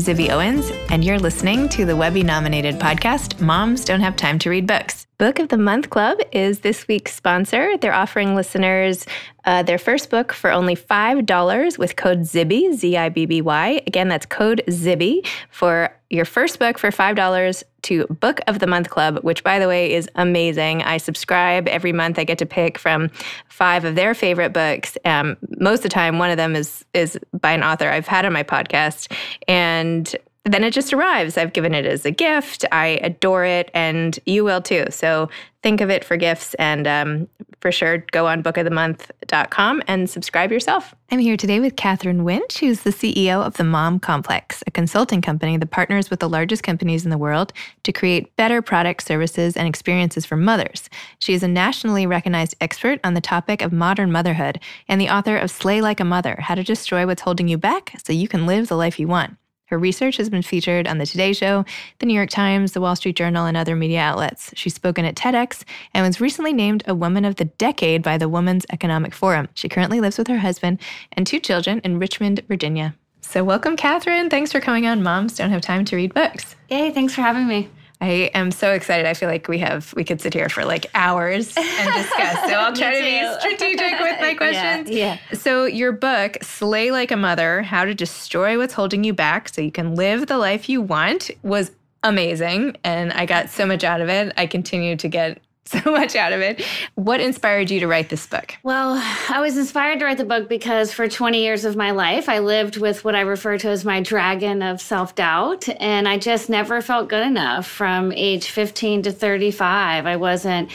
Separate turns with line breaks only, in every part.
I'm Zibby Owens, and you're listening to the Webby nominated podcast, Moms Don't Have Time to Read Books. Book of the Month Club is this week's sponsor. They're offering listeners uh, their first book for only $5 with code ZIBBY, Z I B B Y. Again, that's code ZIBBY for your first book for $5 to Book of the Month Club, which, by the way, is amazing. I subscribe every month. I get to pick from five of their favorite books. Um, most of the time, one of them is, is by an author I've had on my podcast. And then it just arrives. I've given it as a gift. I adore it, and you will too. So think of it for gifts, and um, for sure, go on bookofthemonth.com and subscribe yourself. I'm here today with Katherine Wintsch, who's the CEO of the Mom Complex, a consulting company that partners with the largest companies in the world to create better products, services, and experiences for mothers. She is a nationally recognized expert on the topic of modern motherhood and the author of Slay Like a Mother How to Destroy What's Holding You Back So You Can Live the Life You Want. Her research has been featured on The Today Show, The New York Times, The Wall Street Journal, and other media outlets. She's spoken at TEDx and was recently named a Woman of the Decade by the Women's Economic Forum. She currently lives with her husband and two children in Richmond, Virginia. So, welcome, Katherine. Thanks for coming on Moms Don't Have Time to Read Books.
Yay, thanks for having me.
I am so excited. I feel like we have we could sit here for like hours and discuss. So I'll try to be strategic with my questions.
Yeah,
yeah. So your book, Slay Like a Mother: How to Destroy What's Holding You Back So You Can Live the Life You Want was amazing and I got so much out of it. I continue to get so much out of it. What inspired you to write this book?
Well, I was inspired to write the book because for 20 years of my life, I lived with what I refer to as my dragon of self doubt. And I just never felt good enough from age 15 to 35. I wasn't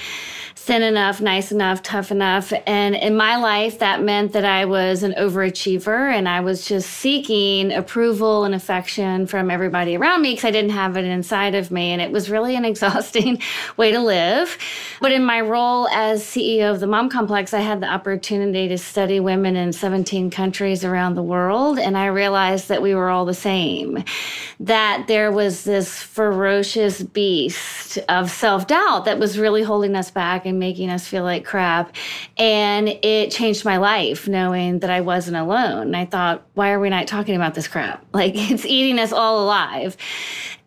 thin enough, nice enough, tough enough. And in my life, that meant that I was an overachiever and I was just seeking approval and affection from everybody around me because I didn't have it inside of me. And it was really an exhausting way to live. But in my role as CEO of the Mom Complex, I had the opportunity to study women in 17 countries around the world. And I realized that we were all the same, that there was this ferocious beast of self doubt that was really holding us back and making us feel like crap. And it changed my life knowing that I wasn't alone. And I thought, why are we not talking about this crap? Like it's eating us all alive.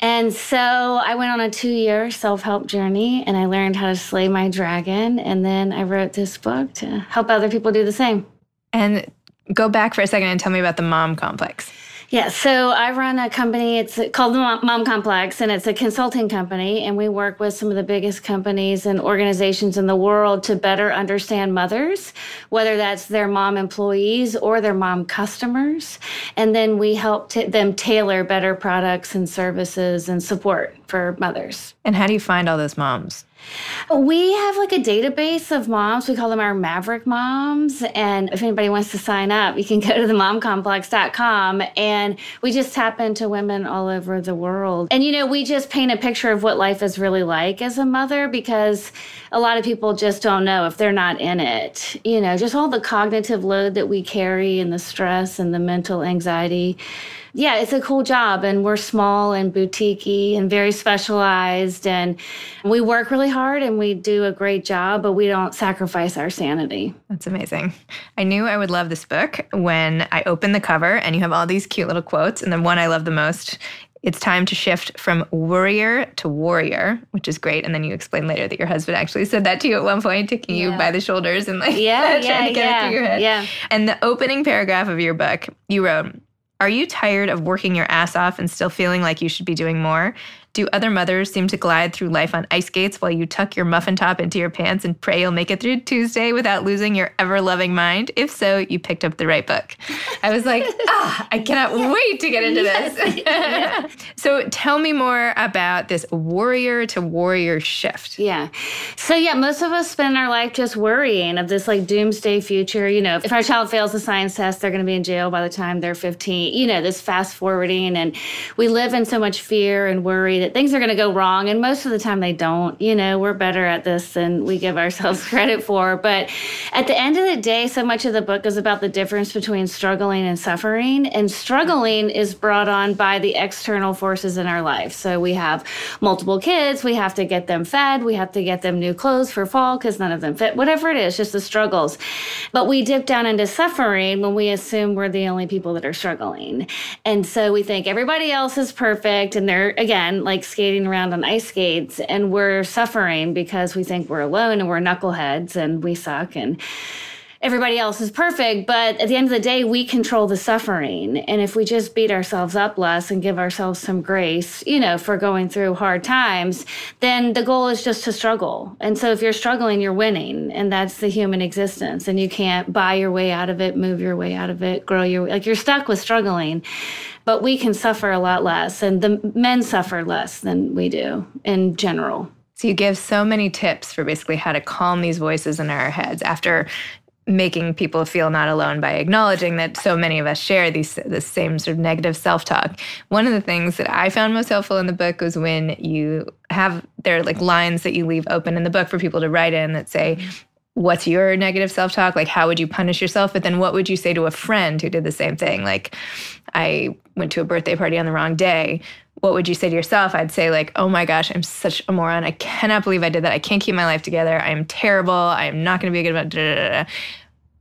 And so I went on a two year self help journey and I learned how to slay my dragon. And then I wrote this book to help other people do the same.
And go back for a second and tell me about the mom complex.
Yeah, so I run a company. It's called the Mom Complex, and it's a consulting company. And we work with some of the biggest companies and organizations in the world to better understand mothers, whether that's their mom employees or their mom customers. And then we help t- them tailor better products and services and support for mothers.
And how do you find all those moms?
We have like a database of moms. We call them our Maverick moms. And if anybody wants to sign up, you can go to themomcomplex.com. And we just tap into women all over the world. And, you know, we just paint a picture of what life is really like as a mother because a lot of people just don't know if they're not in it. You know, just all the cognitive load that we carry and the stress and the mental anxiety yeah, it's a cool job. And we're small and boutiquey and very specialized. And we work really hard and we do a great job, but we don't sacrifice our sanity.
That's amazing. I knew I would love this book when I opened the cover and you have all these cute little quotes. And the one I love the most it's time to shift from worrier to warrior, which is great. And then you explain later that your husband actually said that to you at one point, taking yeah. you by the shoulders and like
yeah,
trying
yeah,
to get
yeah,
it through your head.
Yeah.
And the opening paragraph of your book, you wrote, are you tired of working your ass off and still feeling like you should be doing more? Do other mothers seem to glide through life on ice skates while you tuck your muffin top into your pants and pray you'll make it through Tuesday without losing your ever loving mind? If so, you picked up the right book. I was like, ah, I cannot yes. wait to get into yes. this. yeah. so tell me more about this warrior to warrior shift.
Yeah. So, yeah, most of us spend our life just worrying of this like doomsday future. You know, if our child fails the science test, they're going to be in jail by the time they're 15. You know, this fast forwarding. And we live in so much fear and worry things are going to go wrong. And most of the time they don't. You know, we're better at this than we give ourselves credit for. But at the end of the day, so much of the book is about the difference between struggling and suffering. And struggling is brought on by the external forces in our life. So we have multiple kids, we have to get them fed, we have to get them new clothes for fall because none of them fit, whatever it is, just the struggles. But we dip down into suffering when we assume we're the only people that are struggling. And so we think everybody else is perfect and they're, again, like skating around on ice skates, and we're suffering because we think we're alone and we're knuckleheads and we suck. And everybody else is perfect. But at the end of the day, we control the suffering. And if we just beat ourselves up less and give ourselves some grace, you know, for going through hard times, then the goal is just to struggle. And so if you're struggling, you're winning. And that's the human existence. And you can't buy your way out of it, move your way out of it, grow your like you're stuck with struggling. But we can suffer a lot less. And the men suffer less than we do in general.
So you give so many tips for basically how to calm these voices in our heads after making people feel not alone by acknowledging that so many of us share these the same sort of negative self-talk. One of the things that I found most helpful in the book was when you have there are like lines that you leave open in the book for people to write in that say what's your negative self-talk like how would you punish yourself but then what would you say to a friend who did the same thing like i went to a birthday party on the wrong day what would you say to yourself? I'd say, like, oh my gosh, I'm such a moron. I cannot believe I did that. I can't keep my life together. I am terrible. I am not going to be a good about.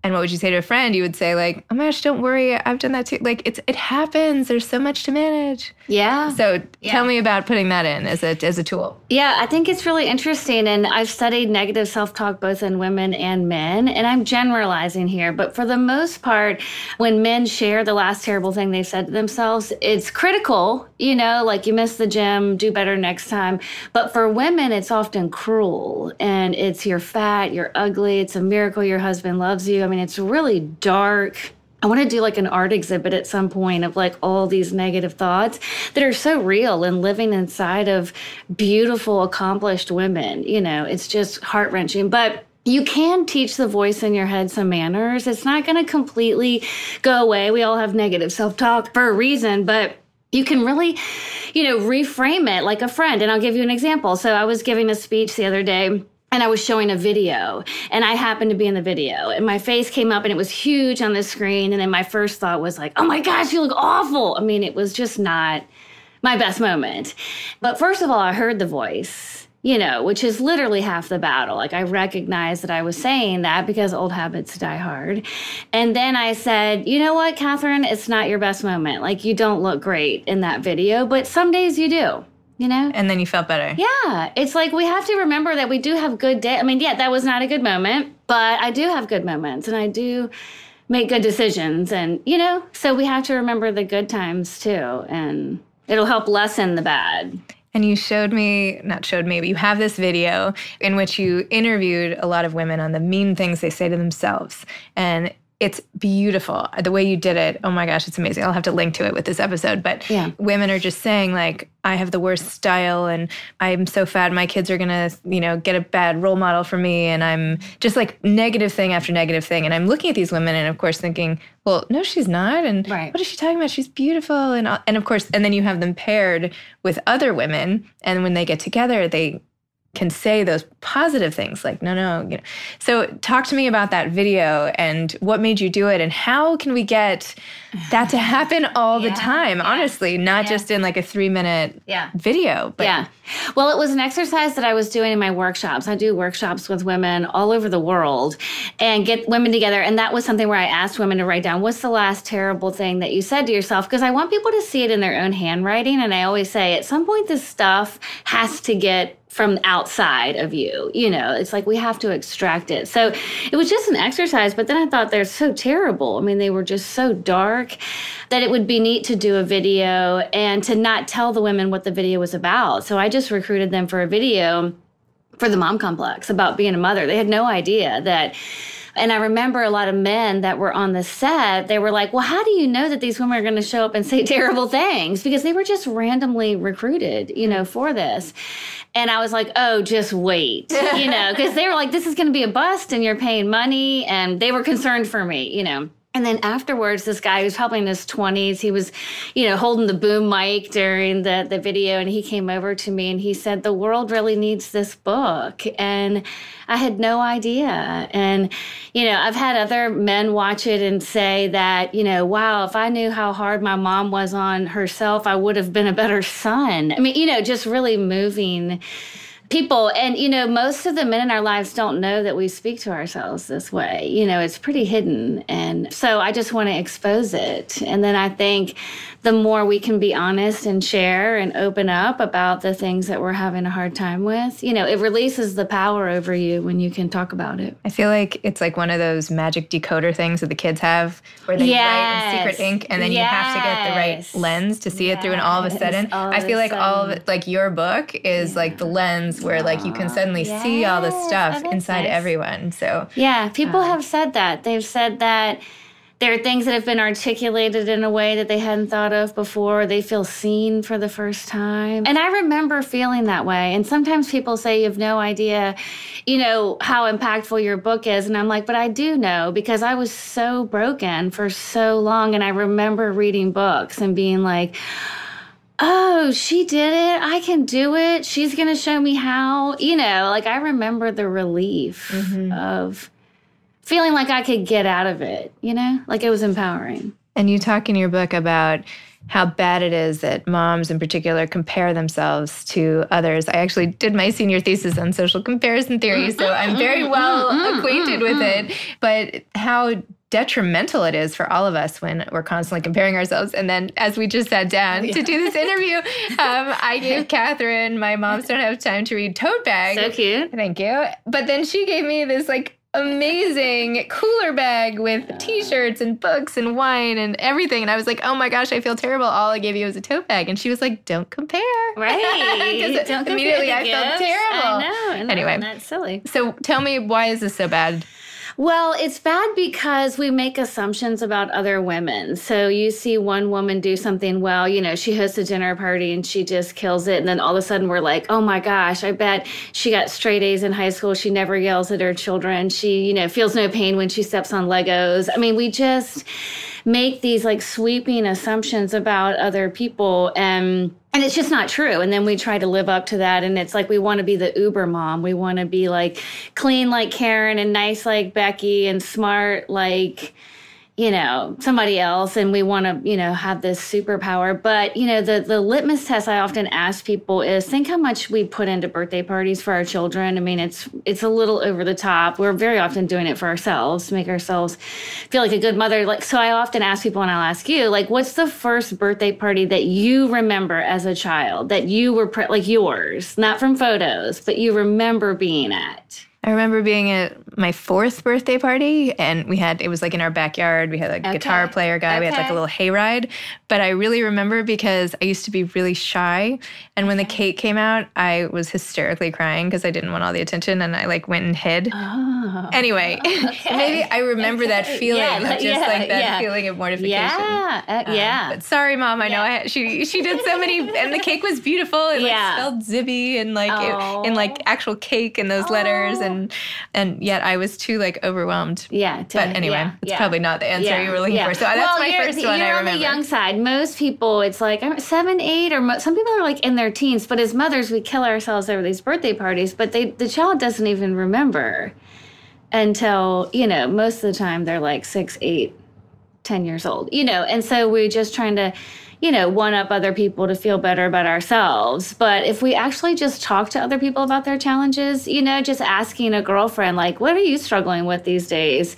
And what would you say to a friend? You would say, like, oh my gosh, don't worry. I've done that too. Like, it's it happens. There's so much to manage.
Yeah.
So
yeah.
tell me about putting that in as a as a tool.
Yeah, I think it's really interesting, and I've studied negative self talk both in women and men, and I'm generalizing here, but for the most part, when men share the last terrible thing they said to themselves, it's critical. You know, like you miss the gym, do better next time. But for women, it's often cruel, and it's you're fat, you're ugly, it's a miracle your husband loves you. I mean, it's really dark I want to do like an art exhibit at some point of like all these negative thoughts that are so real and living inside of beautiful, accomplished women. You know, it's just heart wrenching. But you can teach the voice in your head some manners. It's not going to completely go away. We all have negative self talk for a reason, but you can really, you know, reframe it like a friend. And I'll give you an example. So I was giving a speech the other day and I was showing a video and I happened to be in the video and my face came up and it was huge on the screen and then my first thought was like, "Oh my gosh, you look awful." I mean, it was just not my best moment. But first of all, I heard the voice, you know, which is literally half the battle. Like I recognized that I was saying that because old habits die hard. And then I said, "You know what, Katherine, it's not your best moment. Like you don't look great in that video, but some days you do." you know
and then you felt better
yeah it's like we have to remember that we do have good day i mean yeah that was not a good moment but i do have good moments and i do make good decisions and you know so we have to remember the good times too and it'll help lessen the bad
and you showed me, not showed me, but you have this video in which you interviewed a lot of women on the mean things they say to themselves. And it's beautiful the way you did it oh my gosh it's amazing i'll have to link to it with this episode but yeah. women are just saying like i have the worst style and i'm so fat my kids are gonna you know get a bad role model for me and i'm just like negative thing after negative thing and i'm looking at these women and of course thinking well no she's not and right. what is she talking about she's beautiful and uh, and of course and then you have them paired with other women and when they get together they can say those positive things like no no you know. So talk to me about that video and what made you do it and how can we get that to happen all yeah, the time? Yeah, honestly not yeah. just in like a three minute video
but yeah. Well it was an exercise that i was doing in my workshops. I do workshops with women all over the world and get women together and that was something where i asked women to write down what's the last terrible thing that you said to yourself? Because i want people to see it in their own handwriting and i always say at some point this stuff has to get from outside of you. You know, it's like we have to extract it. So it was just an exercise, but then I thought they're so terrible. I mean, they were just so dark that it would be neat to do a video and to not tell the women what the video was about. So I just recruited them for a video for the mom complex about being a mother. They had no idea that and I remember a lot of men that were on the set, they were like, Well, how do you know that these women are going to show up and say terrible things? Because they were just randomly recruited, you know, for this. And I was like, Oh, just wait, you know, because they were like, This is going to be a bust and you're paying money. And they were concerned for me, you know. And then afterwards, this guy who's probably in his 20s, he was, you know, holding the boom mic during the, the video. And he came over to me and he said, The world really needs this book. And I had no idea. And, you know, I've had other men watch it and say that, you know, wow, if I knew how hard my mom was on herself, I would have been a better son. I mean, you know, just really moving people and you know most of the men in our lives don't know that we speak to ourselves this way you know it's pretty hidden and so i just want to expose it and then i think the more we can be honest and share and open up about the things that we're having a hard time with you know it releases the power over you when you can talk about it
i feel like it's like one of those magic decoder things that the kids have where they yes. write in secret ink and then yes. you have to get the right lens to see yes. it through and all of a sudden all i feel like sudden. all of it like your book is yeah. like the lens where like you can suddenly yes. see all the stuff oh, inside nice. everyone. So
yeah, people um, have said that. They've said that there are things that have been articulated in a way that they hadn't thought of before. They feel seen for the first time. And I remember feeling that way. And sometimes people say you have no idea, you know, how impactful your book is. And I'm like, but I do know because I was so broken for so long. And I remember reading books and being like, oh, she did it. I can do it. She's going to show me how. You know, like I remember the relief mm-hmm. of feeling like I could get out of it, you know, like it was empowering.
And you talk in your book about how bad it is that moms in particular compare themselves to others. I actually did my senior thesis on social comparison theory, so I'm very well acquainted with it. But how detrimental it is for all of us when we're constantly comparing ourselves. And then, as we just sat down yeah. to do this interview, um, I gave Katherine my moms don't have time to read tote bag.
So cute.
Thank you. But then she gave me this like amazing cooler bag with t-shirts and books and wine and everything and i was like oh my gosh i feel terrible all i gave you was a tote bag and she was like don't compare
right
don't immediately i felt terrible
i know, I know
anyway
that's silly
so tell me why is this so bad
well, it's bad because we make assumptions about other women. So you see one woman do something well, you know, she hosts a dinner party and she just kills it. And then all of a sudden we're like, oh my gosh, I bet she got straight A's in high school. She never yells at her children. She, you know, feels no pain when she steps on Legos. I mean, we just make these like sweeping assumptions about other people and and it's just not true. And then we try to live up to that and it's like we want to be the uber mom. We want to be like clean like karen and nice like becky and smart like you know somebody else and we want to you know have this superpower. But you know the the litmus test i often ask people is think how much we put into birthday parties for our children. I mean it's it's a little over the top. We're very often doing it for ourselves to make ourselves feel like a good mother. Like so i often ask people and i'll ask you like what's the first birthday party that you remember as a child that you were pre- like yours? Not from photos but you remember being at?
I remember being at my fourth birthday party, and we had it was like in our backyard. We had a okay. guitar player guy. Okay. We had like a little hayride. But I really remember because I used to be really shy, and when the cake came out, I was hysterically crying because I didn't want all the attention, and I like went and hid. Oh, anyway, okay. maybe I remember that feeling, yeah, just yeah, like that yeah. feeling of mortification.
Yeah, uh, um, yeah.
But sorry, mom. I know I had, she she did so many, and the cake was beautiful. It like spelled Zibby and like oh. it, in like actual cake and those oh. letters and and and yet I was too like overwhelmed.
Yeah.
To, but anyway, yeah, it's yeah. probably not the answer yeah, you were looking for. So that's my first one.
You're
I
on the young side. Most people, it's like seven, eight, or mo- some people are like in their teens. But as mothers, we kill ourselves over these birthday parties. But they, the child doesn't even remember until you know most of the time they're like six, eight, ten years old. You know, and so we're just trying to you know, one up other people to feel better about ourselves. But if we actually just talk to other people about their challenges, you know, just asking a girlfriend, like, what are you struggling with these days?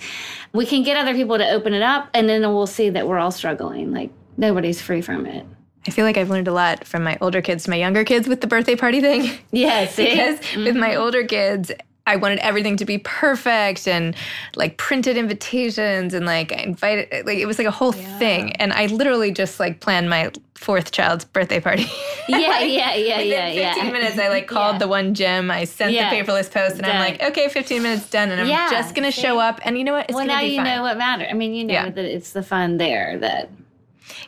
We can get other people to open it up and then we'll see that we're all struggling. Like, nobody's free from it.
I feel like I've learned a lot from my older kids to my younger kids with the birthday party thing.
Yes,
because mm-hmm. with my mm-hmm. older kids, I wanted everything to be perfect and like printed invitations and like I invited like it was like a whole yeah. thing and I literally just like planned my fourth child's birthday party.
Yeah, like, yeah, yeah, yeah, yeah.
15 minutes I like called yeah. the one gym, I sent yeah. the paperless post and done. I'm like, okay, 15 minutes done and I'm yeah, just going to show up and you know what?
It's
well,
now you
fine.
know what matters. I mean, you know that it's the fun there that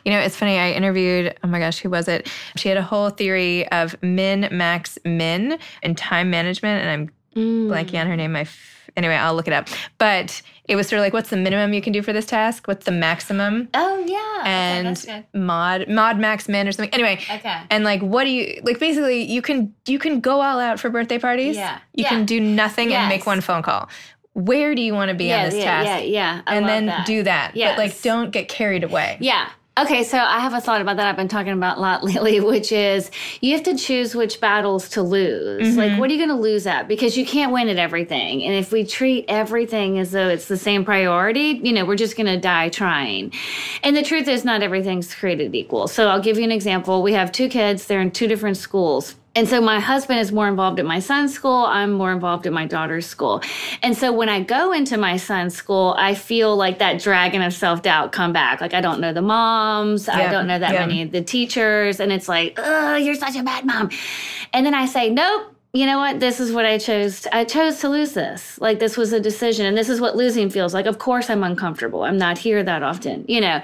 you know, it's funny. I interviewed, oh my gosh, who was it? She had a whole theory of min, max, min and time management. And I'm mm. blanking on her name. My anyway, I'll look it up. But it was sort of like, what's the minimum you can do for this task? What's the maximum?
Oh yeah.
And
okay,
mod mod max min or something. Anyway.
Okay.
And like, what do you like? Basically, you can you can go all out for birthday parties.
Yeah.
You
yeah.
can do nothing
yes.
and make one phone call. Where do you want to be
yeah,
on this
yeah,
task?
Yeah, yeah, I
and then
that.
do that.
Yes.
But like, don't get carried away.
Yeah. Okay, so I have a thought about that I've been talking about a lot lately, which is you have to choose which battles to lose.
Mm-hmm.
Like, what are you going to lose at? Because you can't win at everything. And if we treat everything as though it's the same priority, you know, we're just going to die trying. And the truth is, not everything's created equal. So I'll give you an example. We have two kids, they're in two different schools. And so my husband is more involved at my son's school. I'm more involved at my daughter's school. And so when I go into my son's school, I feel like that dragon of self doubt come back. Like I don't know the moms. I don't know that
yeah.
many of the teachers. And it's like, oh, you're such a bad mom. And then I say, nope. You know what? This is what I chose. I chose to lose this. Like this was a decision, and this is what losing feels like. Of course, I'm uncomfortable. I'm not here that often, you know,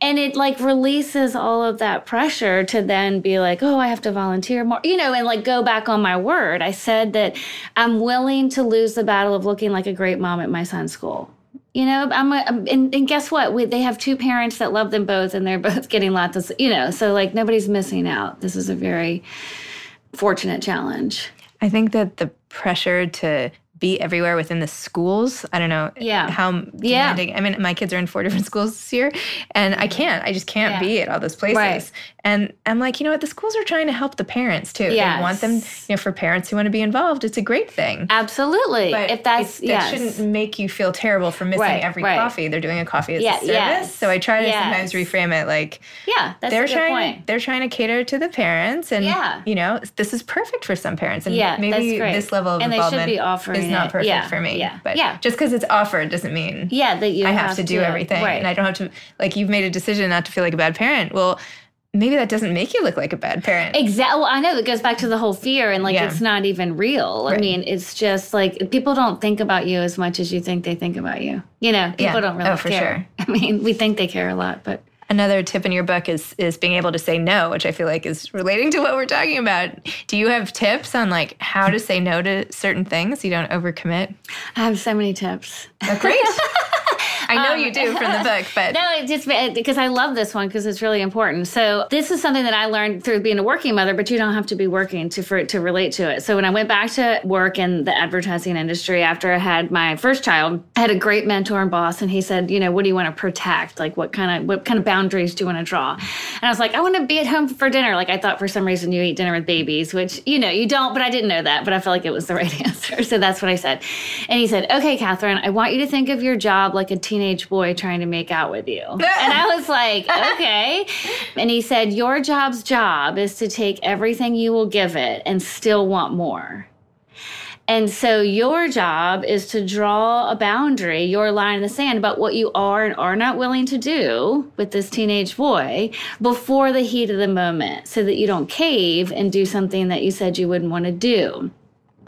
and it like releases all of that pressure to then be like, oh, I have to volunteer more, you know, and like go back on my word. I said that I'm willing to lose the battle of looking like a great mom at my son's school. You know, I'm, a, and, and guess what? We, they have two parents that love them both, and they're both getting lots of, you know, so like nobody's missing out. This is a very fortunate challenge.
I think that the pressure to be everywhere within the schools, I don't know
Yeah.
how
Yeah.
demanding. I mean, my kids are in four different schools this year, and I mm-hmm. can't. I just can't
Yeah.
be at all those places.
Right.
And I'm like, you know what? The schools are trying to help the parents too. They want them, you know, for parents who want to be involved, it's a great thing.
Absolutely.
But
if that's
it,
yes.
that shouldn't make you feel terrible for missing
Right,
every
right.
coffee. They're doing a coffee as
Yeah,
a service.
yes,
So I try to
yes.
sometimes reframe it like
yeah, that's
they're trying
point.
they're trying to cater to the parents and
Yeah.
you know, this is perfect for some parents. And
Yeah,
maybe this level of
And
involvement is not perfect
Yeah,
for me.
yeah,
But
yeah.
just because it's offered doesn't mean
Yeah, that you
I have, to do everything.
Right.
And I don't have to like you've made a decision not to feel like a bad parent. Well, maybe that doesn't make you look like a bad parent.
Exactly. Well, I know it goes back to the whole fear and like
Yeah.
it's not even real. I mean, it's just like people don't think about you as much as you think they think about you. You know, people
Yeah.
don't really
Oh, for
care. I mean, we think they care a lot, but
Another tip in your book is is being able to say no, which I feel like is relating to what we're talking about. Do you have tips on like how to say no to certain things so you don't overcommit?
I have so many tips.
Oh, great. I know you do from the book, but
Um, No, it just because I love this one because it's really important. So this is something that I learned through being a working mother, but you don't have to be working to for to relate to it. So when I went back to work in the advertising industry after I had my first child, I had a great mentor and boss, and he said, you know, what do you want to protect? Like what kind of what kind of boundaries do you want to draw? And I was like, I want to be at home for dinner. Like I thought for some reason you eat dinner with babies, which you know you don't, but I didn't know that, but I felt like it was the right answer. So that's what I said. And he said, okay, Katherine, I want you to think of your job like a teenage boy trying to make out with you. and I was like, okay. And he said, your job's job is to take everything you will give it and still want more. And so your job is to draw a boundary, your line in the sand about what you are and are not willing to do with this teenage boy before the heat of the moment so that you don't cave and do something that you said you wouldn't want to do.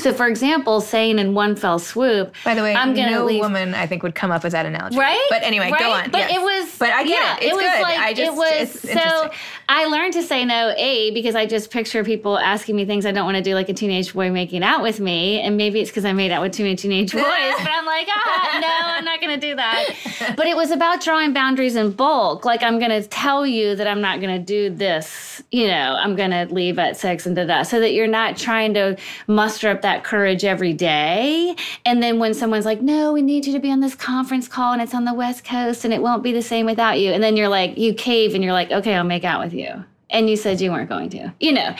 So, for example, saying in one fell swoop,
by the way,
I'm gonna
no
leave-
woman I think would come up with that analogy.
Right?
But anyway,
right?
go on.
But
yes.
it was.
But I get
yeah,
it. It's
was
good.
Like,
I just
it was so. I learned to say no, a because I just picture people asking me things I don't want to do, like a teenage boy making out with me, and maybe it's because I made out with too many teenage boys. but I'm like, ah, no, I'm not going to do that. But it was about drawing boundaries in bulk. Like I'm going to tell you that I'm not going to do this. You know, I'm going to leave at six and da da, so that you're not trying to muster up that courage every day. And then when someone's like, no, we need you to be on this conference call and it's on the West Coast and it won't be the same without you. And then you're like, you cave and you're like, okay, I'll make out with you. And you said you weren't going to, you know.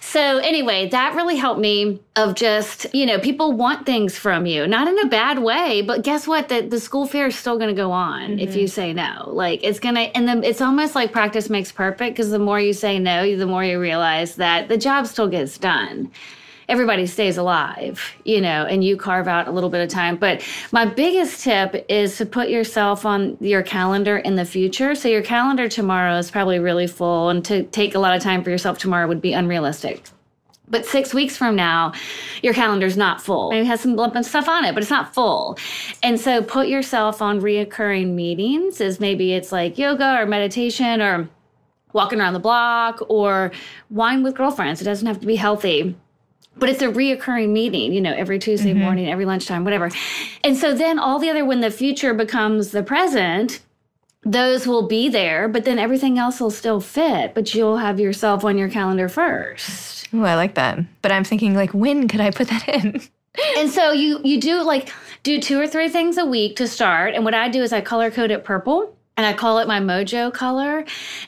So anyway, that really helped me of just, you know, people want things from you, not in a bad way, but guess what? The, the school fair is still going to go on if you mm-hmm. say no. Like it's going to, and then it's almost like practice makes perfect because the more you say no, the more you realize that the job still gets done everybody stays alive, you know, and you carve out a little bit of time. But my biggest tip is to put yourself on your calendar in the future. So your calendar tomorrow is probably really full, and to take a lot of time for yourself tomorrow would be unrealistic. But six weeks from now, your calendar's not full. It has some lump and stuff on it, but it's not full. And so put yourself on reoccurring meetings as maybe it's like yoga or meditation or walking around the block or wine with girlfriends. It doesn't have to be healthy but it's a reoccurring meeting, you know, every Tuesday mm-hmm. morning, every lunchtime, whatever. And so then all the other, when the future becomes the present, those will be there, but then everything else will still fit, but you'll have yourself on your calendar first.
Oh, I like that. But I'm thinking like when could I put that in?
and so you you do like do two or three things a week to start. And what I do is I color code it purple and I call it my mojo color.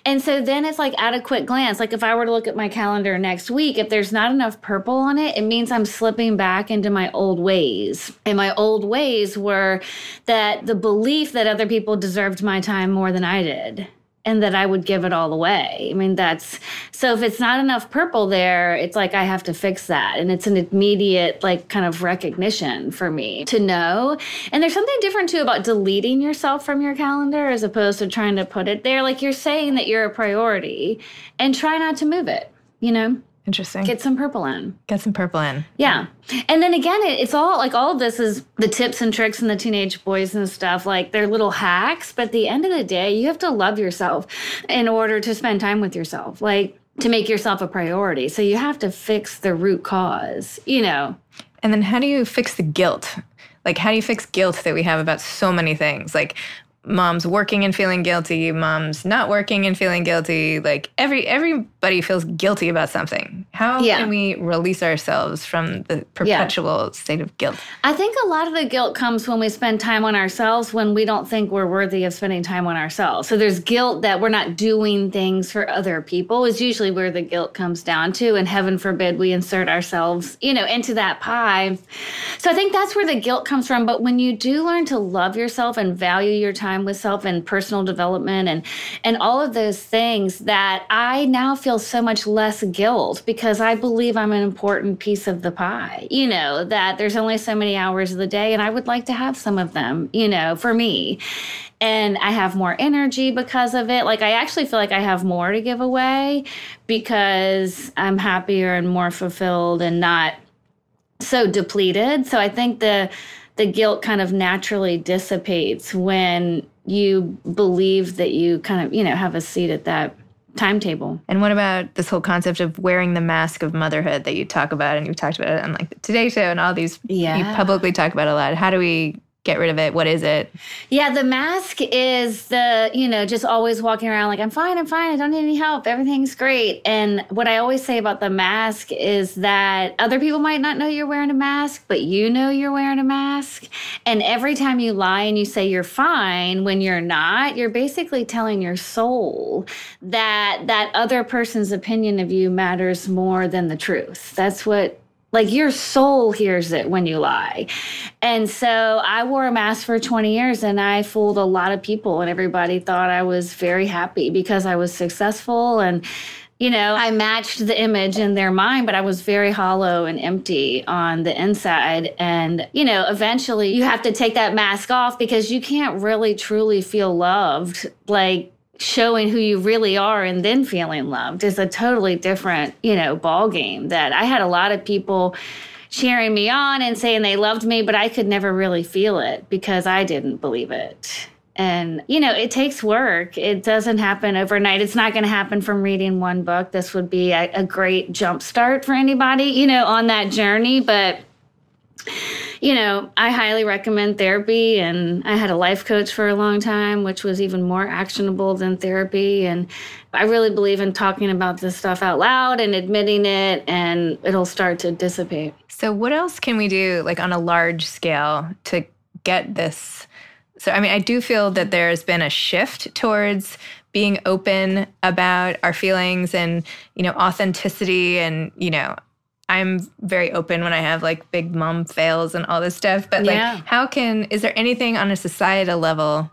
And so then it's like at a quick glance, like if I were to look at my calendar next week, if there's not enough purple on it, it means I'm slipping back into my old ways. And my old ways were that the belief that other people deserved my time more than I did and that I would give it all away. I mean, that's so if it's not enough purple there, it's like I have to fix that. And it's an immediate, like, kind of recognition for me to know. And there's something different too about deleting yourself from your calendar as opposed to trying to put it there. Like, you're saying that you're a priority and try not to move it, you know?
Interesting.
Get some purple in.
Get some purple in.
Yeah. And then again, it, it's all like all of this is the tips and tricks and the teenage boys and stuff. Like they're little hacks, but at the end of the day, you have to love yourself in order to spend time with yourself. Like to make yourself a priority. So you have to fix the root cause, you know.
And then how do you fix the guilt? Like, how do you fix guilt that we have about so many things? Like, mom's working and feeling guilty mom's not working and feeling guilty like every, every everybody feels guilty about something how yeah. can we release ourselves from the perpetual yeah. state of guilt
i think a lot of the guilt comes when we spend time on ourselves when we don't think we're worthy of spending time on ourselves so there's guilt that we're not doing things for other people is usually where the guilt comes down to and heaven forbid we insert ourselves you know into that pie so i think that's where the guilt comes from but when you do learn to love yourself and value your time time with self and personal development and and all of those things that I now feel so much less guilt because I believe I'm an important piece of the pie. You know, that there's only so many hours of the day and I would like to have some of them, you know, for me. And I have more energy because of it. Like I actually feel like I have more to give away because I'm happier and more fulfilled and not so depleted. So I think the the guilt kind of naturally dissipates when you believe that you kind of, you know, have a seat at that timetable.
And what about this whole concept of wearing the mask of motherhood that you talk about and you've talked about it on like the Today Show and all these yeah. you publicly talk about a lot. How do we get rid of it? What is it?
Yeah, the mask is the, you know, just always walking around like, I'm fine, I'm fine, I don't need any help, everything's great. And what I always say about the mask is that other people might not know you're wearing a mask, but you know you're wearing a mask. And every time you lie and you say you're fine when you're not, you're basically telling your soul that that other person's opinion of you matters more than the truth. That's what like your soul hears it when you lie. And so I wore a mask for 20 years and I fooled a lot of people, and everybody thought I was very happy because I was successful and you know, I matched the image in their mind, but I was very hollow and empty on the inside. And, you know, eventually you have to take that mask off because you can't really truly feel loved like showing who you really are and then feeling loved is a totally different, you know, ball game that I had a lot of people cheering me on and saying they loved me, but I could never really feel it because I didn't believe it. And, you know, it takes work. It doesn't happen overnight. It's not going to happen from reading one book. This would be a, a great jump start for anybody, you know, on that journey. But you know, I highly recommend therapy. And I had a life coach for a long time, which was even more actionable than therapy. And I really believe in talking about this stuff out loud and admitting it, and it'll start to dissipate.
So, what else can we do, like on a large scale, to get this? So, I mean, I do feel that there's been a shift towards being open about our feelings and, you know, authenticity and, you know, I'm very open when I have like big mom fails and all this stuff. But like, how can, is there anything on a societal level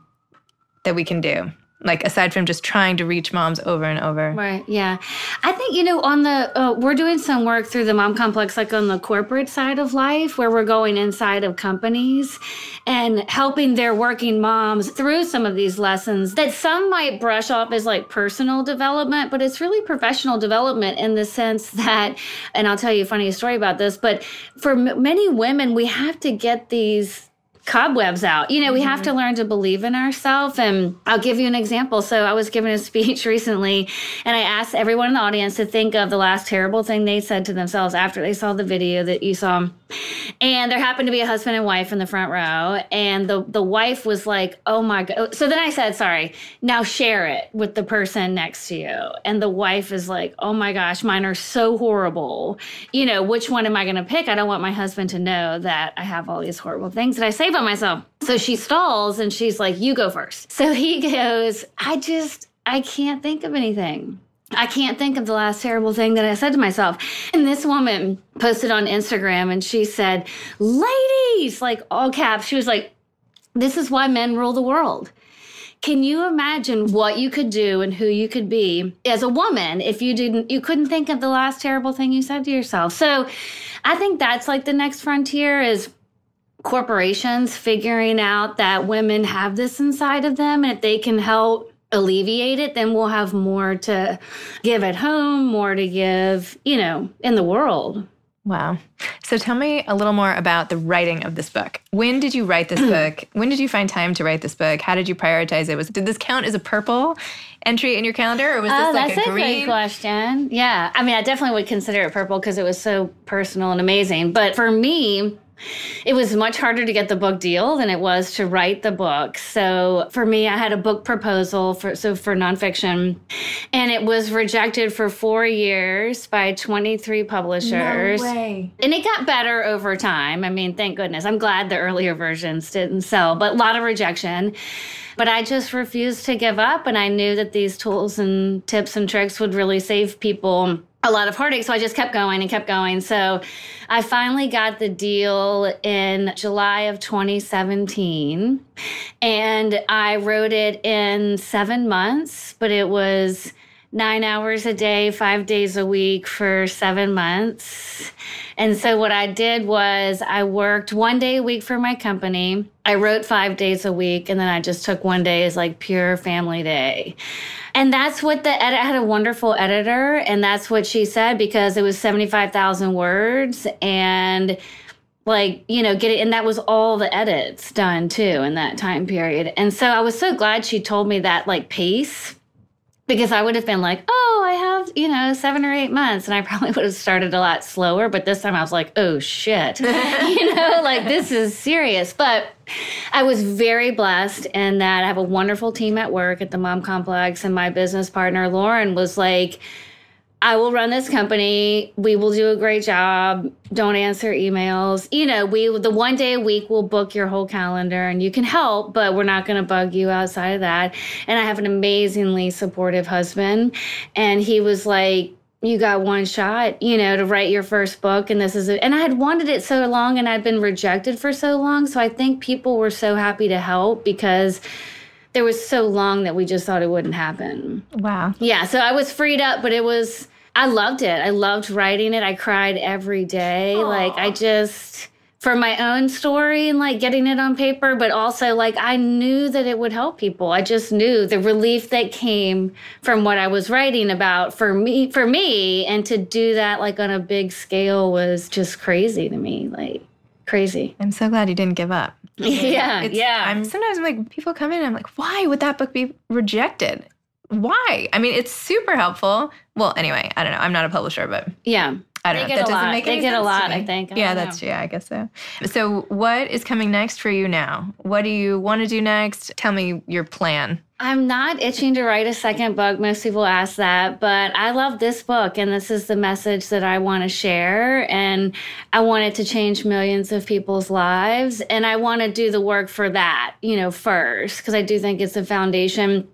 that we can do? Like aside from just trying to reach moms over and over.
Right yeah. I think you know on the uh, we're doing some work through the mom complex like on the corporate side of life where we're going inside of companies and helping their working moms through some of these lessons that some might brush off as like personal development but it's really professional development in the sense that and i'll tell you a funny story about this but for m- many women we have to get these cobwebs out. You know, we mm-hmm. have to learn to believe in ourselves. And I'll give you an example. So I was giving a speech recently, and I asked everyone in the audience to think of the last terrible thing they said to themselves after they saw the video that you saw. And there happened to be a husband and wife in the front row, and the the wife was like, "Oh my god!" So then I said, "Sorry, now share it with the person next to you." And the wife is like, "Oh my gosh, mine are so horrible. You know, which one am I going to pick? I don't want my husband to know that I have all these horrible things that I say about myself." So she stalls, and she's like, "You go first. So he goes, "I just, I can't think of anything." I can't think of the last terrible thing that I said to myself. And this woman posted on Instagram and she said, Ladies, like all caps, she was like, This is why men rule the world. Can you imagine what you could do and who you could be as a woman if you didn't you couldn't think of the last terrible thing you said to yourself? So I think that's like the next frontier is corporations figuring out that women have this inside of them and if they can help alleviate it, then we'll have more to give at home, more to give, you know, in the world.
Wow. So tell me a little more about the writing of this book. When did you write this book? When did you find time to write this book? How did you prioritize it? Was did this count as a purple entry in your calendar or was this
uh,
like
that's
a green?
great question. Yeah. I mean, I definitely would consider it purple because it was so personal and amazing. But for me, it was much harder to get the book deal than it was to write the book. So for me, I had a book proposal for so for nonfiction, and it was rejected for four years by 23 publishers.
No way.
And it got better over time. I mean, thank goodness. I'm glad the earlier versions didn't sell, but a lot of rejection. But I just refused to give up, and I knew that these tools and tips and tricks would really save people a lot of heartache. So I just kept going and kept going. So I finally got the deal in July of 2017. And I wrote it in seven months, but it was nine hours a day, five days a week for seven months. And so what I did was I worked one day a week for my company. I wrote five days a week, and then I just took one day as like pure family day. And that's what the edit had a wonderful editor, and that's what she said because it was 75,000 words and like you know get it and that was all the edits done too in that time period and so i was so glad she told me that like pace because I would have been like, oh, I have, you know, seven or eight months. And I probably would have started a lot slower. But this time I was like, oh, shit. you know, like this is serious. But I was very blessed in that I have a wonderful team at work at the Mom Complex. And my business partner, Lauren, was like, I will run this company. We will do a great job. Don't answer emails. You know, we the one day a week we'll book your whole calendar and you can help, but we're not going to bug you outside of that. And I have an amazingly supportive husband and he was like you got one shot, you know, to write your first book and this is it. And I had wanted it so long and I'd been rejected for so long, so I think people were so happy to help because there was so long that we just thought it wouldn't happen.
Wow.
Yeah. So I was freed up, but it was, I loved it. I loved writing it. I cried every day. Aww. Like, I just, for my own story and like getting it on paper, but also like I knew that it would help people. I just knew the relief that came from what I was writing about for me, for me. And to do that like on a big scale was just crazy to me. Like, crazy.
I'm so glad you didn't give up.
Yeah, it's, yeah.
I'm sometimes I'm like people come in and I'm like, why would that book be rejected? Why? I mean, it's super helpful. Well, anyway, I don't know. I'm not a publisher, but
yeah.
I don't
they
know. That
doesn't
lot. make
they
any
get a lot, I think. I
yeah, that's
know.
yeah, I guess so. So, what is coming next for you now? What do you want to do next? Tell me your plan.
I'm not itching to write a second book. Most people ask that, but I love this book, and this is the message that I want to share. And I want it to change millions of people's lives. And I want to do the work for that, you know, first, because I do think it's a foundation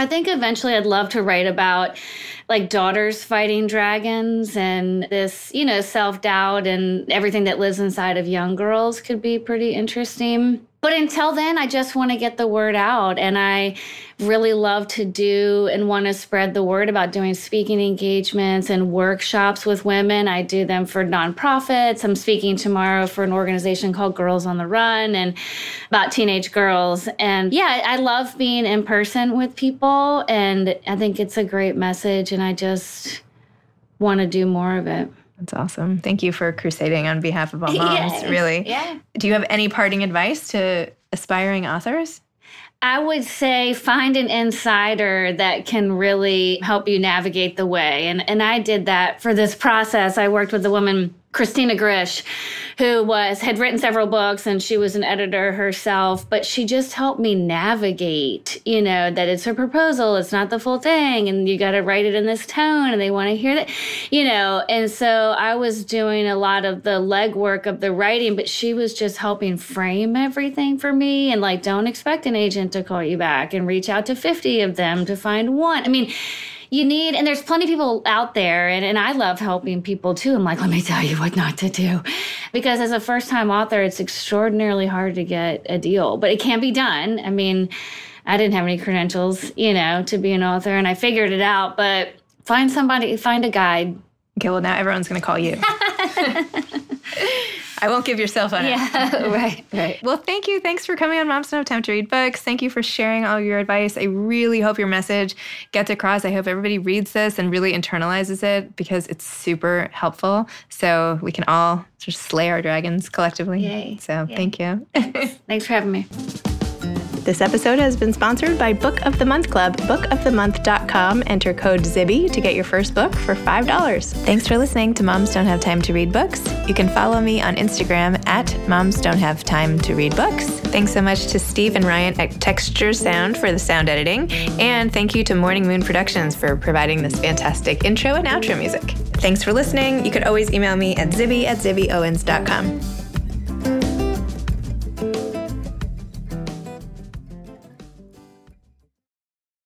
I think eventually I'd love to write about like daughters fighting dragons and this, you know, self doubt and everything that lives inside of young girls could be pretty interesting. But until then, I just want to get the word out. And I really love to do and want to spread the word about doing speaking engagements and workshops with women. I do them for nonprofits. I'm speaking tomorrow for an organization called Girls on the Run and about teenage girls. And yeah, I love being in person with people. And I think it's a great message. And I just want to do more of it.
That's awesome. Thank you for crusading on behalf of all moms,
Yes.
really.
Yeah.
Do you have any parting advice to aspiring authors?
I would say find an insider that can really help you navigate the way. And and I did that for this process. I worked with a woman Kristina Grish, who was had written several books and she was an editor herself, but she just helped me navigate, you know, that it's her proposal, it's not the full thing, and you got to write it in this tone, and they want to hear that, you know. And so I was doing a lot of the legwork of the writing, but she was just helping frame everything for me, and like, don't expect an agent to call you back, and reach out to fifty of them to find one. I mean you need and there's plenty of people out there and, and i love helping people too. I'm like let me tell you what not to do. Because as a first time author it's extraordinarily hard to get a deal but it can be done. I mean i didn't have any credentials you know to be an author and i figured it out but find somebody find a guide.
Okay, well, now everyone's going to call you. I won't give your cell phone out.
yeah right
Right. Well, thank you. Thanks for coming on Moms Don't Have Time to Read Books. Thank you for sharing all your advice. I really hope your message gets across. I hope everybody reads this and really internalizes it because it's super helpful. So we can all just slay our dragons collectively.
Yay.
So thank you.
thanks for having me
This episode has been sponsored by Book of the Month Club. Bookofthemonth.com. Enter code ZIBBY to get your first book for $5. Thanks for listening to Moms Don't Have Time to Read Books. You can follow me on Instagram at Moms Don't Have Time to Read Books. Thanks so much to Steve and Ryan at Texture Sound for the sound editing. And thank you to Morning Moon Productions for providing this fantastic intro and outro music. Thanks for listening. You could always email me at zibby at zibbyowens.com.